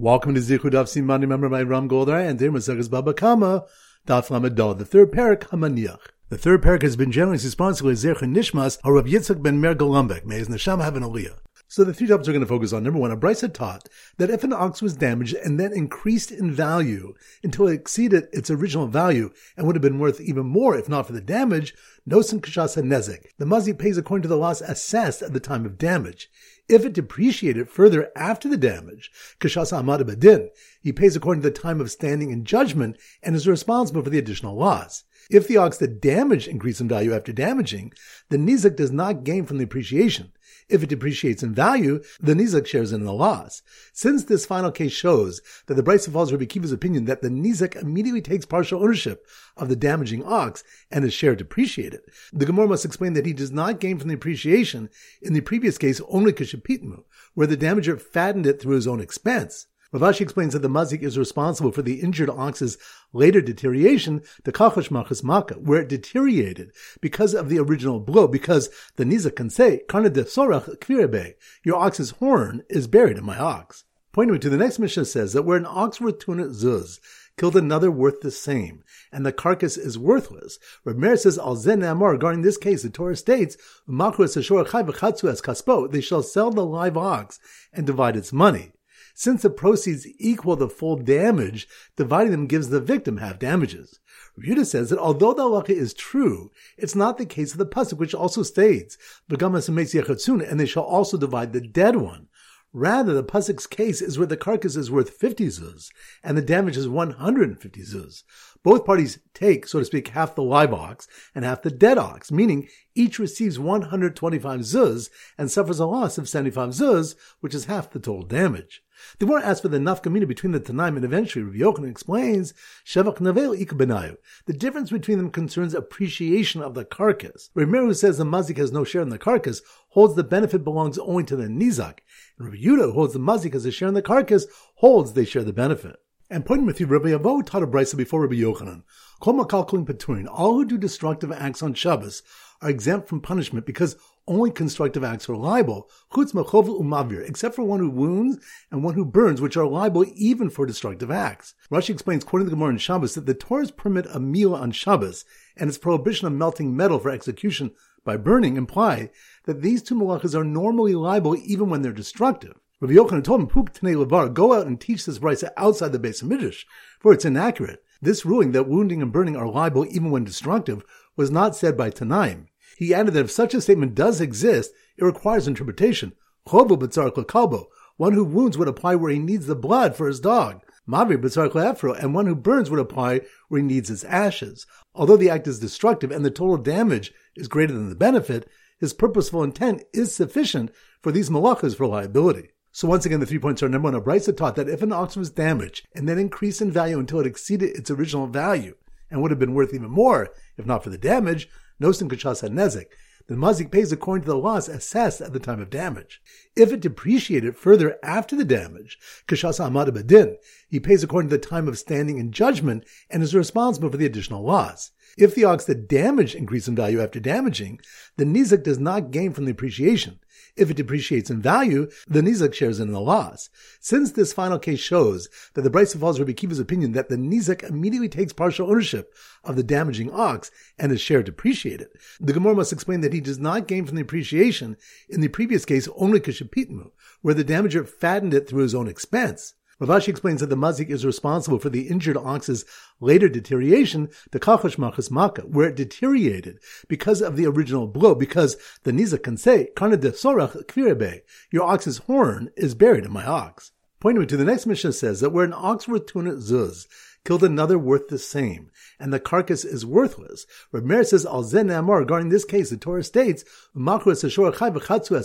Welcome to Zichud Daf Siman. Remember my Ram Goldar and Dir Masagas Baba Kama Daf Lamadal. The third parak Hamaniach. The third parak has been generally responsible as Zerch Nishmas or Rav Yitzchak ben Mer Golambek. May his neshama have an aliyah. So the three topics we're going to focus on number one. A Brisa had taught that if an ox was damaged and then increased in value until it exceeded its original value and would have been worth even more if not for the damage, nosim kashas nezek. The mazik pays according to the loss assessed at the time of damage. If it depreciated further after the damage, Kashas Amad Badin, he pays according to the time of standing in judgment and is responsible for the additional loss. If the ox that damaged increased in value after damaging, the Nizak does not gain from the appreciation. If it depreciates in value, the Nizak shares in the loss. Since this final case shows that the Brisa follows Rabbi Akiva's opinion that the Nizak immediately takes partial ownership of the damaging ox and his share depreciated, the Gemara must explain that he does not gain from the appreciation in the previous case only Kishapitmu, where the damager fattened it through his own expense. Rav Ashi explains that the mazik is responsible for the injured ox's later deterioration, the kachosh machas maka, where it deteriorated because of the original blow, because the nizak can say, karna de sorach kvirebe, your ox's horn is buried in my ox. Pointing to the next mission says that where an ox worth tunat zuz killed another worth the same, and the carcass is worthless. Rameir says, Al amar, regarding this case, the Torah states, kaspo, they shall sell the live ox and divide its money. Since the proceeds equal the full damage, dividing them gives the victim half damages. Rebuta says that although the halacha is true, it's not the case of the pasuk, which also states, and they shall also divide the dead one. Rather, the pasuk's case is where the carcass is worth 50 zuz, and the damage is 150 zuz. Both parties take, so to speak, half the live ox and half the dead ox, meaning each receives 125 zuz and suffers a loss of 75 zuz, which is half the total damage. The Gemara asks for the nafkamina between the Tanaim and eventually Rabbi Yochanan explains Shevach Navel Ikbenayu. The difference between them concerns appreciation of the carcass. Rabbi who says the mazik has no share in the carcass holds the benefit belongs only to the nizak. And Rabbi Yudah, who holds the mazik has a share in the carcass, holds they share the benefit. And pointing with you, Rabbi Avo taught a brisa before Rabbi Yochanan. Kol makalkulim. All who do destructive acts on Shabbos are exempt from punishment because only constructive acts are liable, except for one who wounds and one who burns, which are liable even for destructive acts. Rashi explains, quoting the Gemara in Shabbos, that the Torahs permit a meal on Shabbos, and its prohibition of melting metal for execution by burning imply that these two malachas are normally liable even when they're destructive. Rabbi Yochanan told him, Puk Tnei Levar, go out and teach this brisa outside the base of Midrash, for it's inaccurate. This ruling that wounding and burning are liable even when destructive was not said by Tanaim. He added that if such a statement does exist, it requires interpretation. Chovu b'tzarek kalbo. One who wounds would apply where he needs the blood for his dog. Mavi b'tzarek afro, and one who burns would apply where he needs his ashes. Although the act is destructive and the total damage is greater than the benefit, his purposeful intent is sufficient for these malachas for liability. So once again, the three points are number one, a Brisa taught that if an ox was damaged and then increased in value until it exceeded its original value and would have been worth even more if not for the damage, Nosin Kachas nezik, the mazik pays according to the loss assessed at the time of damage. If it depreciated further after the damage, Kashas Amad Badin, he pays according to the time of standing in judgment and is responsible for the additional loss. If the ox that damaged increased in value after damaging, the Nizak does not gain from the appreciation. If it depreciates in value, the Nizak shares in the loss. Since this final case shows that the Brisa follows Rabbi Akiva's opinion that the Nizak immediately takes partial ownership of the damaging ox and his share depreciated, the Gemara must explain that he does not gain from the appreciation in the previous case only Kishapitmu, where the damager fattened it through his own expense. Rav Ashi explains that the mazik is responsible for the injured ox's later deterioration, the kachosh machas maka, where it deteriorated because of the original blow, because the nizak can say, karna de sorach kvirebe, your ox's horn is buried in my ox. Pointing to the next mission says that where an ox worth tunat zuz killed another worth the same, and the carcass is worthless. Rameir says, Al zen regarding this case, the Torah states, as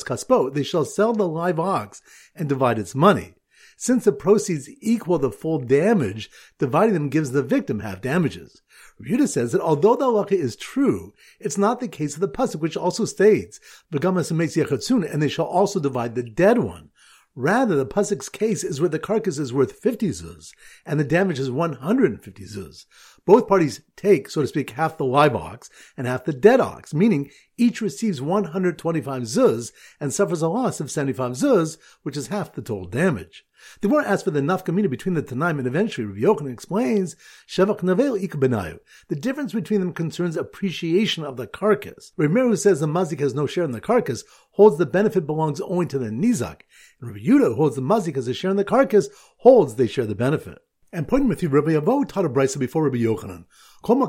kaspo, they shall sell the live ox and divide its money. Since the proceeds equal the full damage, dividing them gives the victim half damages. Rebuta says that although the halacha is true, it's not the case of the pasuk, which also states, and they shall also divide the dead one. Rather, the pasuk's case is where the carcass is worth 50 zuz, and the damage is 150 zuz. Both parties take, so to speak, half the live ox and half the dead ox, meaning each receives 125 zuz and suffers a loss of 75 zuz, which is half the total damage. The Gemara asks for the nafkamina between the Tanaim and eventually Rabbi Yochanan explains Shavak Navel Ikbenayu. The difference between them concerns appreciation of the carcass. Who says the mazik has no share in the carcass holds the benefit belongs only to the nizak. And Rabbi Yudah who holds the mazik has a share in the carcass holds they share the benefit. And pointing with you, Rabbi Avo taught a brisa before Rabbi Yochanan. Kol.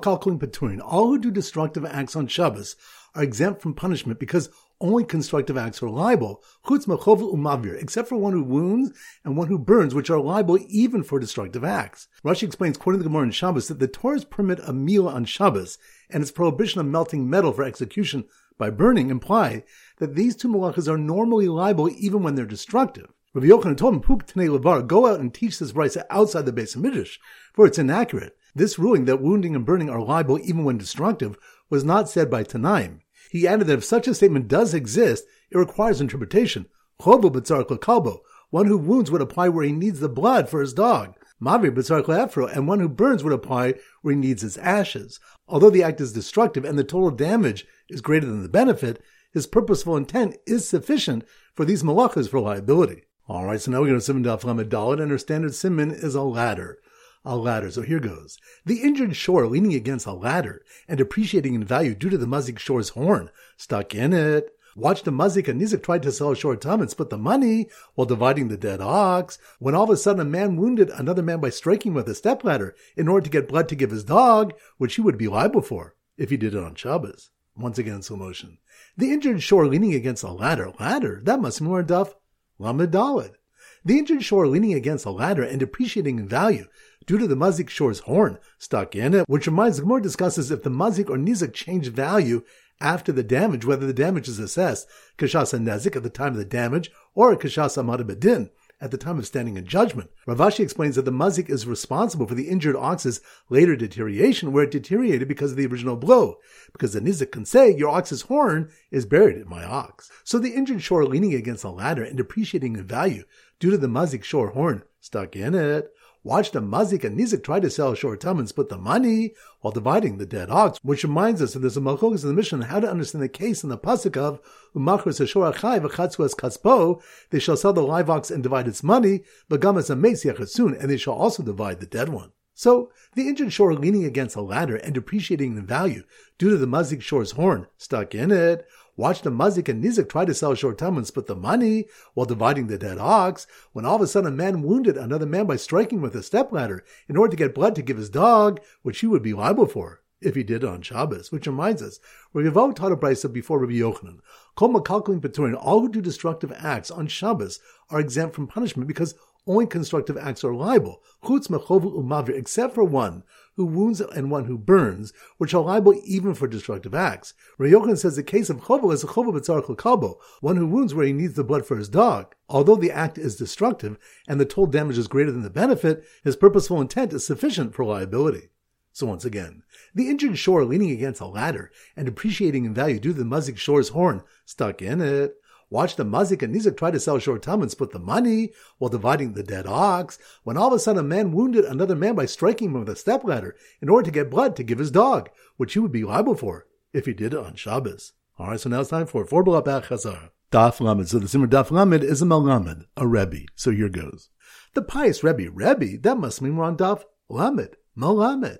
All who do destructive acts on Shabbos are exempt from punishment because only constructive acts are liable, chutz umavir, except for one who wounds and one who burns, which are liable even for destructive acts. Rashi explains, quoting the Gemara in Shabbos, that the Torah's permit a meal on Shabbos and its prohibition of melting metal for execution by burning imply that these two malachas are normally liable even when they're destructive. Rabbi Yochanan told him, Puk Tnei Levar, go out and teach this brisa outside the base of Midrash, for it's inaccurate. This ruling that wounding and burning are liable even when destructive was not said by Tanaim. He added that if such a statement does exist, it requires interpretation. Chobo b'tzar kalbo, one who wounds would apply where he needs the blood for his dog. Mavi b'tzar afro, and one who burns would apply where he needs his ashes. Although the act is destructive and the total damage is greater than the benefit, his purposeful intent is sufficient for these malachas for liability. All right, so now we're going to Simon Lamed Dalit, and our standard simon is a ladder a ladder. So here goes. The injured shore leaning against a ladder and appreciating in value due to the Mazik shore's horn stuck in it. Watch the Mazik and Nizik tried to sell a short tum and split the money while dividing the dead ox. When all of a sudden a man wounded another man by striking with a stepladder in order to get blood to give his dog, which he would be liable for if he did it on Shabbos. Once again, slow motion. The injured shore leaning against a ladder. Ladder? That must be more duff. Lamed. The injured shore leaning against a ladder and depreciating in value due to the mazik shore's horn stuck in it, which reminds Gemara discusses if the mazik or nizik change value after the damage, whether the damage is assessed kashasa nezik at the time of the damage or kashasa madabedin at the time of standing in judgment. Rav Ashi explains that the mazik is responsible for the injured ox's later deterioration, where it deteriorated because of the original blow, because the nizik can say, your ox's horn is buried in my ox. So the injured shore leaning against a ladder and depreciating in value due to the mazik shore horn stuck in it. Watch the Mazik and Nizik try to sell short tum and split the money while dividing the dead ox, which reminds us that there's a malchus in the mission on how to understand the case in the pasuk of Umachris Ashor Achai v'chatzu kaspo. They shall sell the live ox and divide its money, but v'gamas ames yachasun, and they shall also divide the dead one. So the injured shore leaning against a ladder and depreciating in value due to the Mazik shore's horn stuck in it, Watch the Mazik and Nizik try to sell short time and split the money while dividing the dead ox, when all of a sudden a man wounded another man by striking with a stepladder in order to get blood to give his dog, which he would be liable for if he did it on Shabbos, which reminds us, Rabbi Yavo taught a brisa before Rabbi Yochanan. Kol makalkaling peturin, all who do destructive acts on Shabbos are exempt from punishment because only constructive acts are liable, chutz mechovu umavir, except for one who wounds and one who burns, which are liable even for destructive acts. Rayokan says the case of chovel is a chovel b'tzar kalbo, one who wounds where he needs the blood for his dog. Although the act is destructive and the total damage is greater than the benefit, his purposeful intent is sufficient for liability. So once again, the injured shore leaning against a ladder and appreciating in value due to the muzik shore's horn stuck in it. Watch the Mazik and Nizik try to sell short tum and split the money while dividing the dead ox, when all of a sudden a man wounded another man by striking him with a stepladder in order to get blood to give his dog, which he would be liable for if he did it on Shabbos. Alright, so now it's time for four Chazar. Daf Lamed. So the Simmer Daf Lamed is a Malamed, a Rebbe. So here goes. The pious Rebbe, Rebbe, that must mean we're on Daf Lamed, Malamed.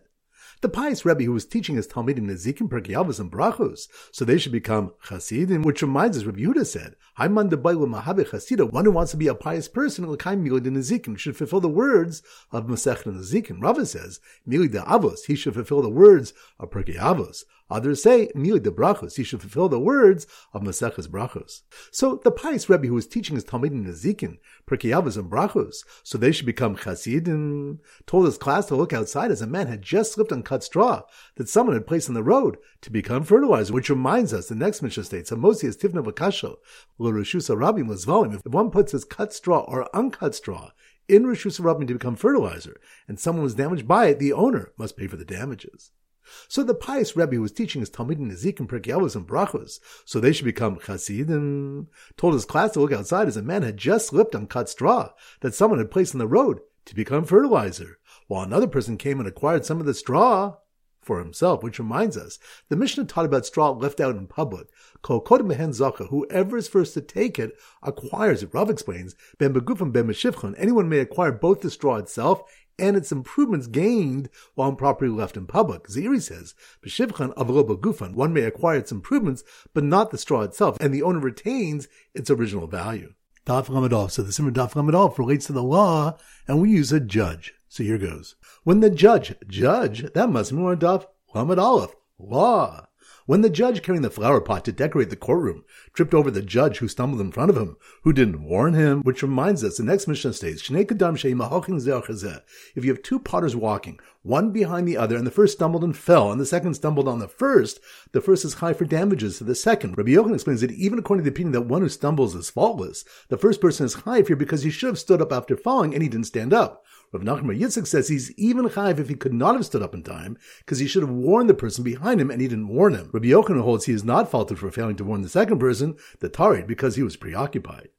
The pious Rebbe who was teaching his Talmidim Nezikim, Perkei and Brachos, so they should become Chasidim, which reminds us, Rabbi Yehuda said, Haiman de Mahabe Chasida, one who wants to be a pious person, in L'kaim Mili de Nezikim, should fulfill the words of Masech Nezikim. Rava says, Mili de Avos, he should fulfill the words of Perkei Avos. Others say, Mili de Brachos, he should fulfill the words of Maseches Brachos. So the pious Rebbe who was teaching his Talmidim Nezikin, Perkei and Brachos, so they should become Chasidim, told his class to look outside as a man had just slipped on cut straw that someone had placed on the road to become fertilizer, which reminds us, the next Mishnah states, Amosi is Tivna Vakasho, L'Rushusa Rabim L'Zvalim, if one puts his cut straw or uncut straw in Rishus Rabim to become fertilizer, and someone was damaged by it, the owner must pay for the damages. So the pious Rebbe was teaching his Talmidim Nezikim, Perkei and Brachos, so they should become Chasidim, told his class to look outside as a man had just slipped on cut straw that someone had placed on the road to become fertilizer, while another person came and acquired some of the straw for himself, which reminds us, the Mishnah taught about straw left out in public. Whoever is first to take it acquires it. Rav explains, Ben begufim ben meshivchon, anyone may acquire both the straw itself and its improvements gained while improperly left in public. Ziri says, B'shivchan avlo begufan, one may acquire its improvements, but not the straw itself, and the owner retains its original value. Daf Lamadov. So the Simmer Daf Lamadov relates to the law, and we use a judge. So here goes. When the judge, judge, that must be more Daf Lamadov, law. When the judge carrying the flower pot to decorate the courtroom tripped over the judge who stumbled in front of him, who didn't warn him, which reminds us, the next Mishnah states, if you have two potters walking, one behind the other, and the first stumbled and fell, and the second stumbled on the first, the first is high for damages to the second. Rabbi Yochanan explains that even according to the opinion that one who stumbles is faultless, the first person is high here because he should have stood up after falling and he didn't stand up. Rav Nachman Yitzchak says he's even chayiv if he could not have stood up in time, because he should have warned the person behind him and he didn't warn him. Rabbi Yochanan holds he is not faulted for failing to warn the second person, the Tarid, because he was preoccupied.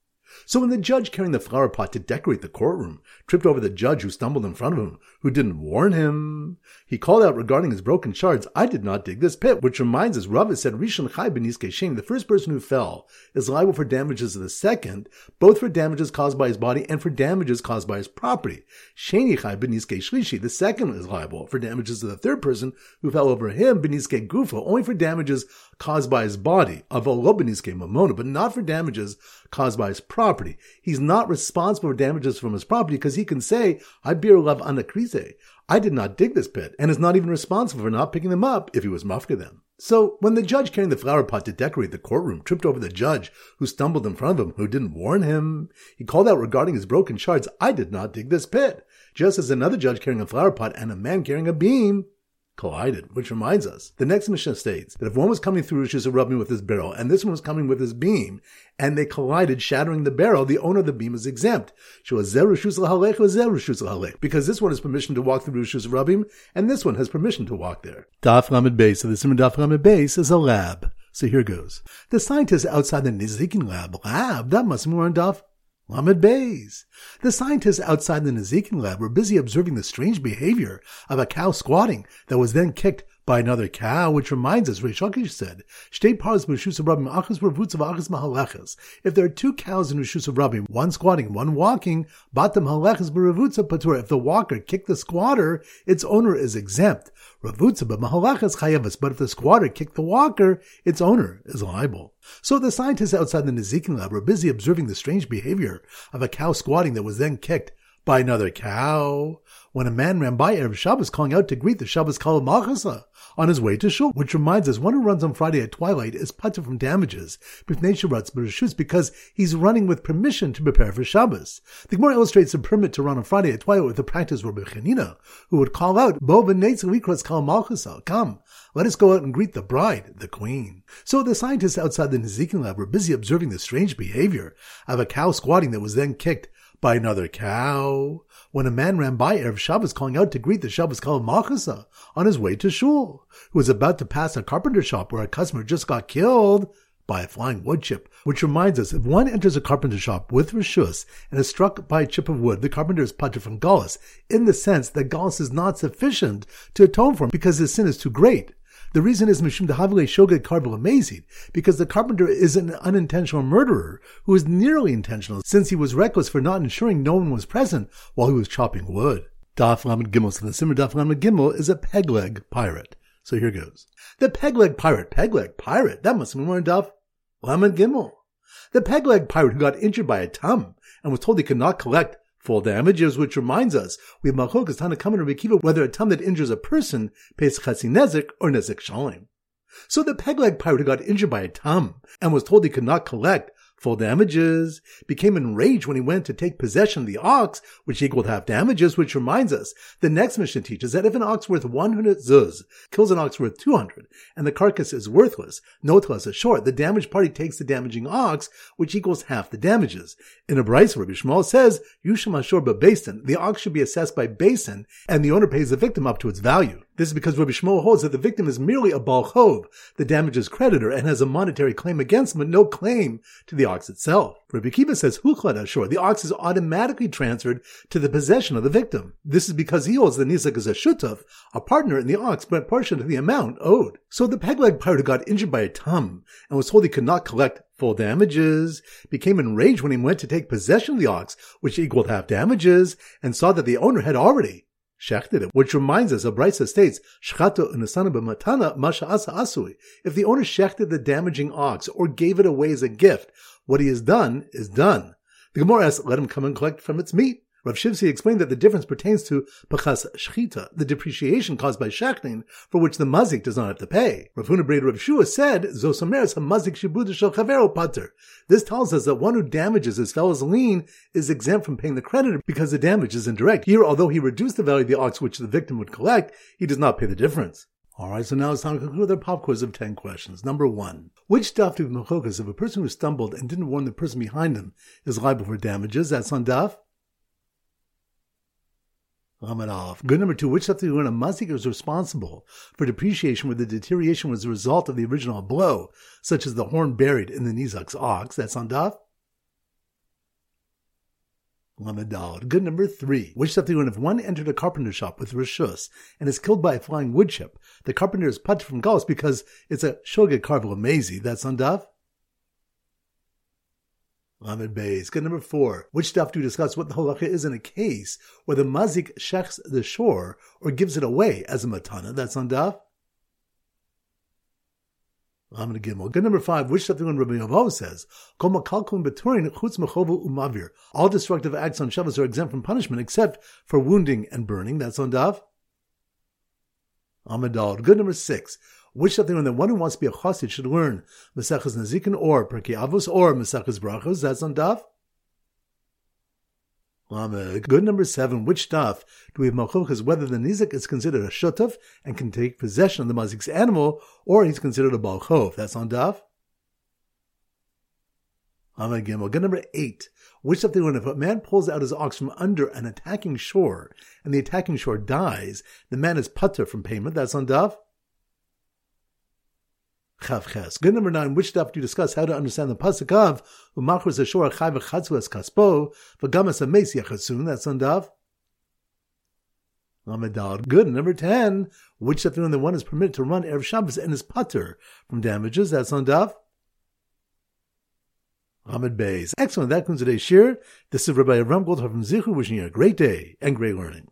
So when the judge carrying the flower pot to decorate the courtroom tripped over the judge who stumbled in front of him, who didn't warn him, he called out regarding his broken shards, I did not dig this pit, which reminds us, Rav said, Rishon Chai Beniske Shane, the first person who fell, is liable for damages of the second, both for damages caused by his body and for damages caused by his property. Sheni Chai Beniske Shlishi, the second is liable for damages of the third person who fell over him, Beniske Gufa, only for damages caused by his body, Avolo Beniske Mamona, but not for damages caused by his property. He's not responsible for damages from his property because he can say, I bear love anakrise. I did not dig this pit, and is not even responsible for not picking them up if he was mufka them. So, when the judge carrying the flower pot to decorate the courtroom tripped over the judge who stumbled in front of him, who didn't warn him, he called out regarding his broken shards, I did not dig this pit. Just as another judge carrying a flower pot and a man carrying a beam collided, which reminds us, the next Mishnah states that if one was coming through Hashanah with his barrel, and this one was coming with his beam, and they collided, shattering the barrel, the owner of the beam is exempt. Because this one has permission to walk through Hashanah, and this one has permission to walk there. Daf Lamed Beis, so the Simon Daf Lamed Beis is a lab. So here goes. The scientists outside the Nizikin lab, lab, that must be more on Daf Lamed Bays. The scientists outside the Nazikin lab were busy observing the strange behavior of a cow squatting that was then kicked by another cow, which reminds us, Reish Lakish said, If there are two cows in Rishus Rabbim, one squatting, one walking. If the walker kicked the squatter, its owner is exempt. But if the squatter kicked the walker, its owner is liable. So the scientists outside the Nizikin lab were busy observing the strange behavior of a cow squatting that was then kicked by another cow when a man ran by Erev Shabbos calling out to greet the Shabbos Kal Machasa on his way to Shul, which reminds us one who runs on Friday at twilight is putter from damages because he's running with permission to prepare for Shabbos. The Gemara illustrates the permit to run on Friday at twilight with the practice of Rabbi who would call out, Bo come, let us go out and greet the bride, the queen. So the scientists outside the Nizikin lab were busy observing the strange behavior of a cow squatting that was then kicked by another cow when a man ran by Erev Shabbos calling out to greet the Shabbos Kal Machasa uh, on his way to shul, who was about to pass a carpenter shop where a customer just got killed by a flying wood chip. Which reminds us, if one enters a carpenter shop with rishus and is struck by a chip of wood, the carpenter is putter from galus, in the sense that galus is not sufficient to atone for him because his sin is too great. The reason is Mishum Dehavile Shoget Karbel Amazing, because the carpenter is an unintentional murderer who is nearly intentional since he was reckless for not ensuring no one was present while he was chopping wood. Daf Lamed Gimel, so the Simmer Daf Lamed Gimel is a pegleg pirate. So here goes. The pegleg pirate, pegleg pirate, that must be more Daf Lamed Gimel. The pegleg pirate who got injured by a tum and was told he could not collect full damages, which reminds us we have Malchokas Tanakam and Rabbi whether a tum that injures a person pays Chatzi Nezik or Nezik Shalim. So the pegleg pirate who got injured by a tum and was told he could not collect full damages, became enraged when he went to take possession of the ox, which equaled half damages, which reminds us, the next mission teaches that if an ox worth 100 zuz kills an ox worth 200, and the carcass is worthless, no tlas is short, the damaged party takes the damaging ox, which equals half the damages. In a Brisa, Rabbi Yishmael says, Yusham Ashor Basin, the ox should be assessed by basin, and the owner pays the victim up to its value. This is because Rabbi Yishmael holds that the victim is merely a balchov, the damages creditor, and has a monetary claim against him, but no claim to the ox itself. Rabbi Akiva says, Huchlad Ashur, the ox is automatically transferred to the possession of the victim. This is because he holds the nizak as a shutuf, a partner in the ox, but portion of the amount owed. So the pegleg pirate got injured by a tum and was told he could not collect full damages, became enraged when he went to take possession of the ox, which equaled half damages, and saw that the owner had already which reminds us, of Brisa states, Shchato unasana b'matana masha asa asui. If the owner shechted the damaging ox or gave it away as a gift, what he has done is done. The Gemara asks, let him come and collect from its meat. Rav Shivsi explained that the difference pertains to pachas shchita, the depreciation caused by shechting, for which the mazik does not have to pay. Rav Huna Breda Rav Shua said, Zosomeres hamazik shibuda shel chavero pater. This tells us that one who damages his fellow's lien is exempt from paying the creditor because the damage is indirect. Here, although he reduced the value of the ox which the victim would collect, he does not pay the difference. Alright, so now it's time to conclude our pop quiz of 10 questions. Number one. Which daf do mechokas if a person who stumbled and didn't warn the person behind him is liable for damages? That's on daf. Good number two, which a mazik is responsible for depreciation where the deterioration was the result of the original blow, such as the horn buried in the Nizak's ox? That's on Daf. Lamadal. Good number three. Which when if one entered a carpenter shop with Rishus and is killed by a flying wood chip, the carpenter is put from galus because it's a Shogeg Carvel Amazi. That's on Daf. Lamed Beis. Good number four. Which stuff do we discuss what the halacha is in a case where the mazik shechs the shore or gives it away as a matana? That's on daf. Lamed Gimel. Good number five. Which stuff do when Rabbi Yavav says, umavir. All destructive acts on Shabbos are exempt from punishment except for wounding and burning. That's on daf. Amadal. Good number six which something the one who wants to be a chassid should learn Mesechus Nazikin or Perkei Avos or Mesechus Brachos. That's on Daf. Good number seven. Which stuff do we have malchukas? Whether the nizik is considered a shutaf and can take possession of the mazik's animal, or he's considered a balchov. That's on daf. Gimel. Good number eight. Which stuff when if a man pulls out his ox from under an attacking shore and the attacking shore dies, the man is putter from payment. That's on daf. Chavches. Good number nine. Which stuff do you discuss how to understand the pasuk of Umachros Ashor Chai v'Chatzu Es Kaspo v'Gamas Ames Yachasun? That's on Dav. Lamadal. Good. Number ten. Which stuff when the one is permitted to run erev Shabbos and is putter from damages? That's on Dav. Ahmed Bays. Excellent. That concludes today's shir. This is Rabbi Avram Goldhoff from Zichu wishing you a great day and great learning.